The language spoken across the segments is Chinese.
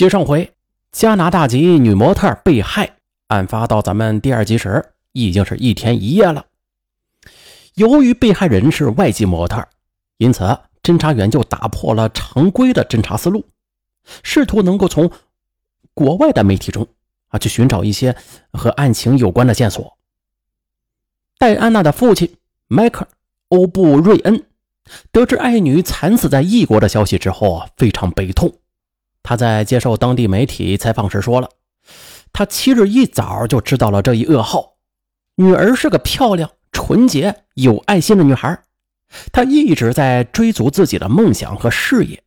接上回，加拿大籍女模特被害案发到咱们第二集时，已经是一天一夜了。由于被害人是外籍模特，因此侦查员就打破了常规的侦查思路，试图能够从国外的媒体中啊去寻找一些和案情有关的线索。戴安娜的父亲迈克尔·欧布瑞恩得知爱女惨死在异国的消息之后啊，非常悲痛。他在接受当地媒体采访时说了：“他七日一早就知道了这一噩耗。女儿是个漂亮、纯洁、有爱心的女孩，她一直在追逐自己的梦想和事业。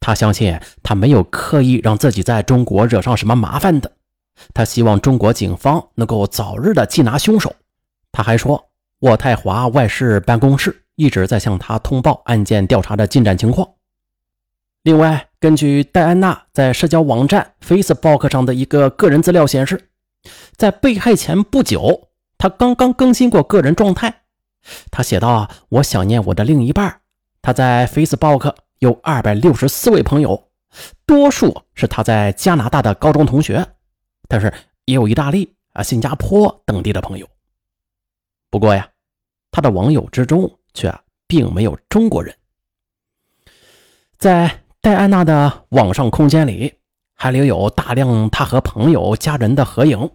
他相信他没有刻意让自己在中国惹上什么麻烦的。他希望中国警方能够早日的缉拿凶手。”他还说，渥太华外事办公室一直在向他通报案件调查的进展情况。另外，根据戴安娜在社交网站 Facebook 上的一个个人资料显示，在被害前不久，她刚刚更新过个人状态。她写道：“我想念我的另一半。”她在 Facebook 有二百六十四位朋友，多数是她在加拿大的高中同学，但是也有意大利、啊新加坡等地的朋友。不过呀，她的网友之中却并没有中国人。在戴安娜的网上空间里还留有大量她和朋友、家人的合影，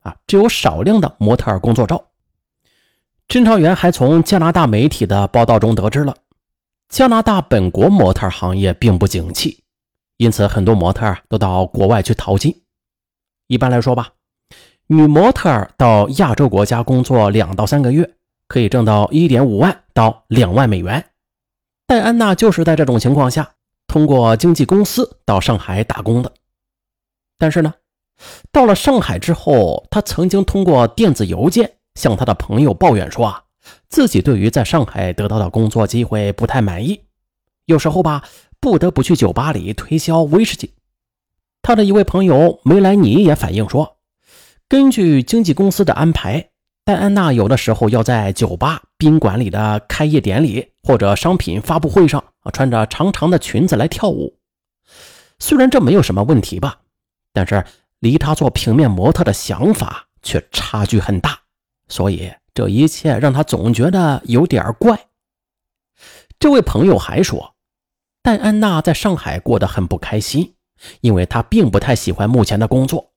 啊，只有少量的模特工作照。侦查员还从加拿大媒体的报道中得知了，加拿大本国模特行业并不景气，因此很多模特都到国外去淘金。一般来说吧，女模特到亚洲国家工作两到三个月，可以挣到一点五万到两万美元。戴安娜就是在这种情况下。通过经纪公司到上海打工的，但是呢，到了上海之后，他曾经通过电子邮件向他的朋友抱怨说啊，自己对于在上海得到的工作机会不太满意，有时候吧，不得不去酒吧里推销威士忌。他的一位朋友梅莱尼也反映说，根据经纪公司的安排，戴安娜有的时候要在酒吧宾馆里的开业典礼或者商品发布会上。穿着长长的裙子来跳舞，虽然这没有什么问题吧，但是离他做平面模特的想法却差距很大，所以这一切让他总觉得有点怪。这位朋友还说，戴安娜在上海过得很不开心，因为她并不太喜欢目前的工作。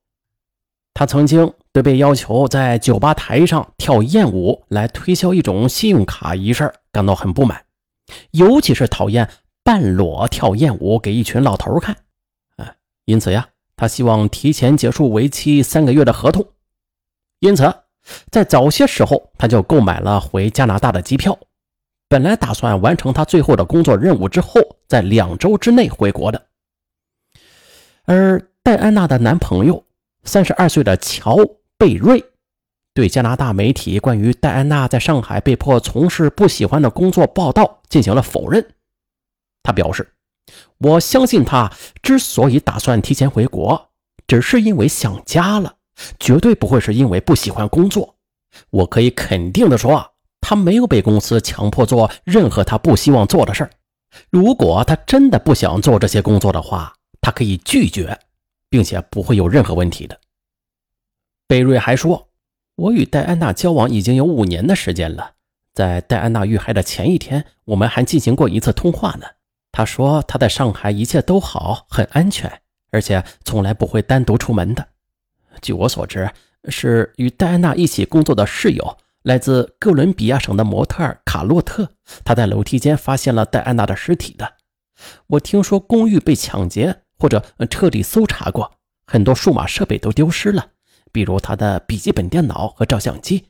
她曾经对被要求在酒吧台上跳艳舞来推销一种信用卡一事感到很不满。尤其是讨厌半裸跳艳舞给一群老头看，啊，因此呀，他希望提前结束为期三个月的合同。因此，在早些时候，他就购买了回加拿大的机票，本来打算完成他最后的工作任务之后，在两周之内回国的。而戴安娜的男朋友，三十二岁的乔贝瑞。对加拿大媒体关于戴安娜在上海被迫从事不喜欢的工作报道进行了否认。他表示：“我相信他之所以打算提前回国，只是因为想家了，绝对不会是因为不喜欢工作。我可以肯定的说，他没有被公司强迫做任何他不希望做的事儿。如果他真的不想做这些工作的话，他可以拒绝，并且不会有任何问题的。”贝瑞还说。我与戴安娜交往已经有五年的时间了，在戴安娜遇害的前一天，我们还进行过一次通话呢。她说她在上海一切都好，很安全，而且从来不会单独出门的。据我所知，是与戴安娜一起工作的室友，来自哥伦比亚省的模特卡洛特，他在楼梯间发现了戴安娜的尸体的。我听说公寓被抢劫或者彻底搜查过，很多数码设备都丢失了。比如他的笔记本电脑和照相机，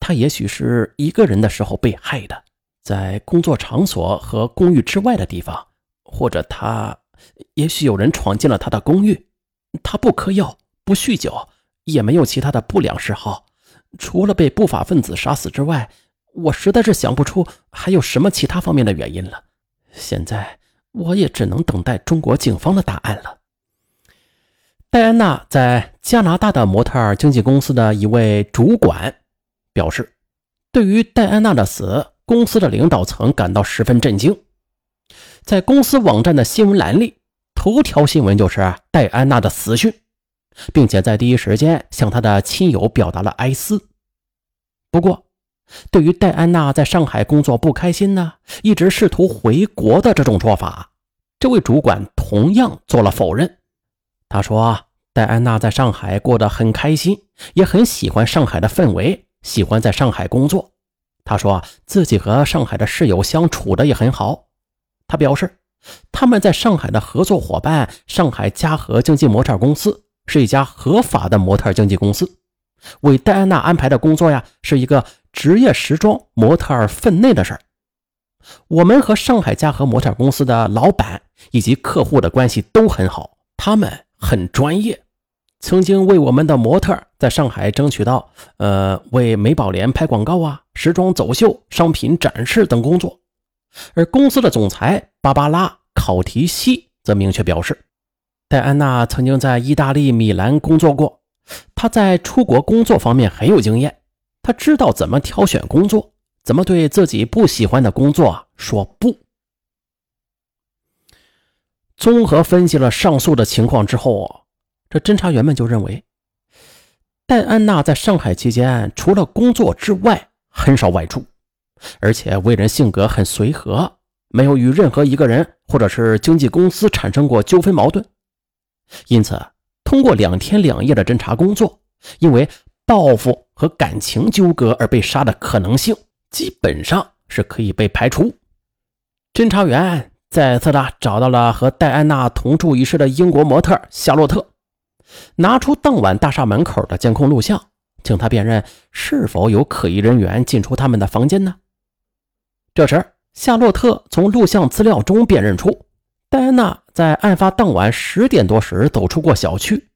他也许是一个人的时候被害的，在工作场所和公寓之外的地方，或者他，也许有人闯进了他的公寓。他不嗑药，不酗酒，也没有其他的不良嗜好，除了被不法分子杀死之外，我实在是想不出还有什么其他方面的原因了。现在我也只能等待中国警方的答案了。戴安娜在加拿大的模特经纪公司的一位主管表示，对于戴安娜的死，公司的领导层感到十分震惊。在公司网站的新闻栏里，头条新闻就是戴安娜的死讯，并且在第一时间向她的亲友表达了哀思。不过，对于戴安娜在上海工作不开心呢，一直试图回国的这种说法，这位主管同样做了否认。他说，戴安娜在上海过得很开心，也很喜欢上海的氛围，喜欢在上海工作。他说自己和上海的室友相处的也很好。他表示，他们在上海的合作伙伴上海嘉禾经纪模特公司是一家合法的模特经纪公司，为戴安娜安排的工作呀是一个职业时装模特分内的事儿。我们和上海嘉禾模特公司的老板以及客户的关系都很好，他们很专业。曾经为我们的模特在上海争取到，呃，为美宝莲拍广告啊、时装走秀、商品展示等工作。而公司的总裁芭芭拉·考提西则明确表示，戴安娜曾经在意大利米兰工作过，她在出国工作方面很有经验，她知道怎么挑选工作，怎么对自己不喜欢的工作说不。综合分析了上述的情况之后。这侦查员们就认为，戴安娜在上海期间除了工作之外很少外出，而且为人性格很随和，没有与任何一个人或者是经纪公司产生过纠纷矛盾。因此，通过两天两夜的侦查工作，因为报复和感情纠葛而被杀的可能性基本上是可以被排除。侦查员再次的找到了和戴安娜同住一室的英国模特夏洛特。拿出当晚大厦门口的监控录像，请他辨认是否有可疑人员进出他们的房间呢？这时，夏洛特从录像资料中辨认出戴安娜在案发当晚十点多时走出过小区，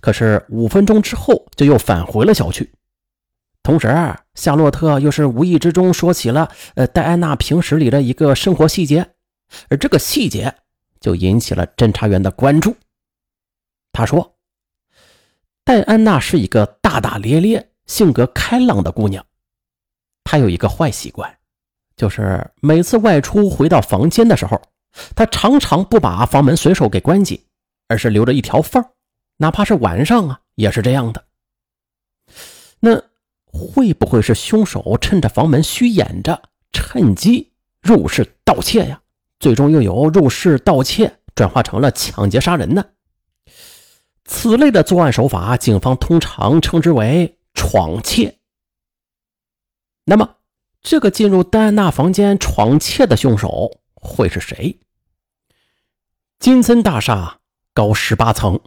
可是五分钟之后就又返回了小区。同时，夏洛特又是无意之中说起了呃戴安娜平时里的一个生活细节，而这个细节就引起了侦查员的关注。他说。戴安娜是一个大大咧咧、性格开朗的姑娘。她有一个坏习惯，就是每次外出回到房间的时候，她常常不把房门随手给关紧，而是留着一条缝哪怕是晚上啊，也是这样的。那会不会是凶手趁着房门虚掩着，趁机入室盗窃呀？最终又由入室盗窃转化成了抢劫杀人呢？此类的作案手法，警方通常称之为闯窃。那么，这个进入戴安娜房间闯窃的凶手会是谁？金森大厦高十八层，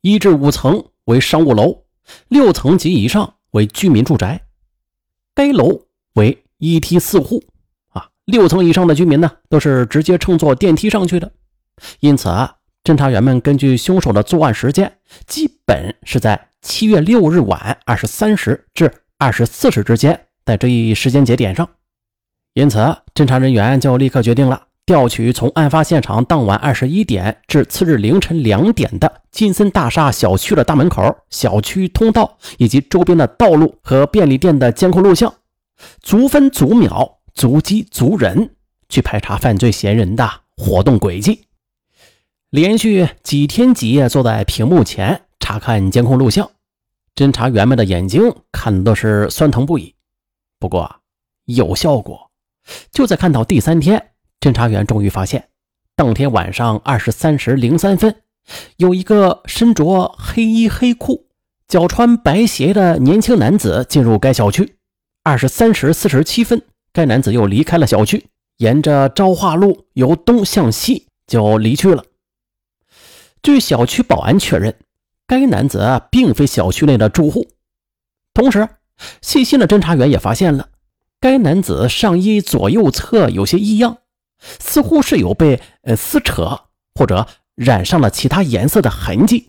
一至五层为商务楼，六层及以上为居民住宅。该楼为一梯四户，六层以上的居民呢，都是直接乘坐电梯上去的，因此啊。侦查员们根据凶手的作案时间，基本是在七月六日晚二十三时至二十四时之间，在这一时间节点上。因此，侦查人员就立刻决定了调取从案发现场当晚二十一点至次日凌晨两点的金森大厦小区的大门口、小区通道以及周边的道路和便利店的监控录像，逐分逐秒、逐机逐人去排查犯罪嫌疑人的活动轨迹。连续几天几夜坐在屏幕前查看监控录像，侦查员们的眼睛看的都是酸疼不已。不过有效果，就在看到第三天，侦查员终于发现，当天晚上二十三时零三分，有一个身着黑衣黑裤、脚穿白鞋的年轻男子进入该小区。二十三时四十七分，该男子又离开了小区，沿着昭化路由东向西就离去了。据小区保安确认，该男子并非小区内的住户。同时，细心的侦查员也发现了该男子上衣左右侧有些异样，似乎是有被呃撕扯或者染上了其他颜色的痕迹。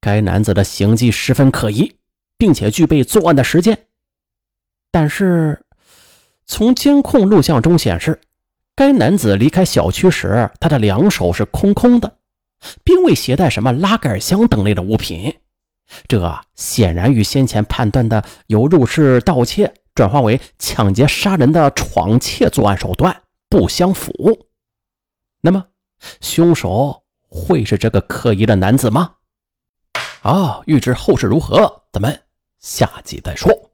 该男子的行迹十分可疑，并且具备作案的时间。但是，从监控录像中显示，该男子离开小区时，他的两手是空空的。并未携带什么拉杆箱等类的物品，这显然与先前判断的由入室盗窃转化为抢劫杀人的闯窃作案手段不相符。那么，凶手会是这个可疑的男子吗？啊，欲知后事如何，咱们下集再说。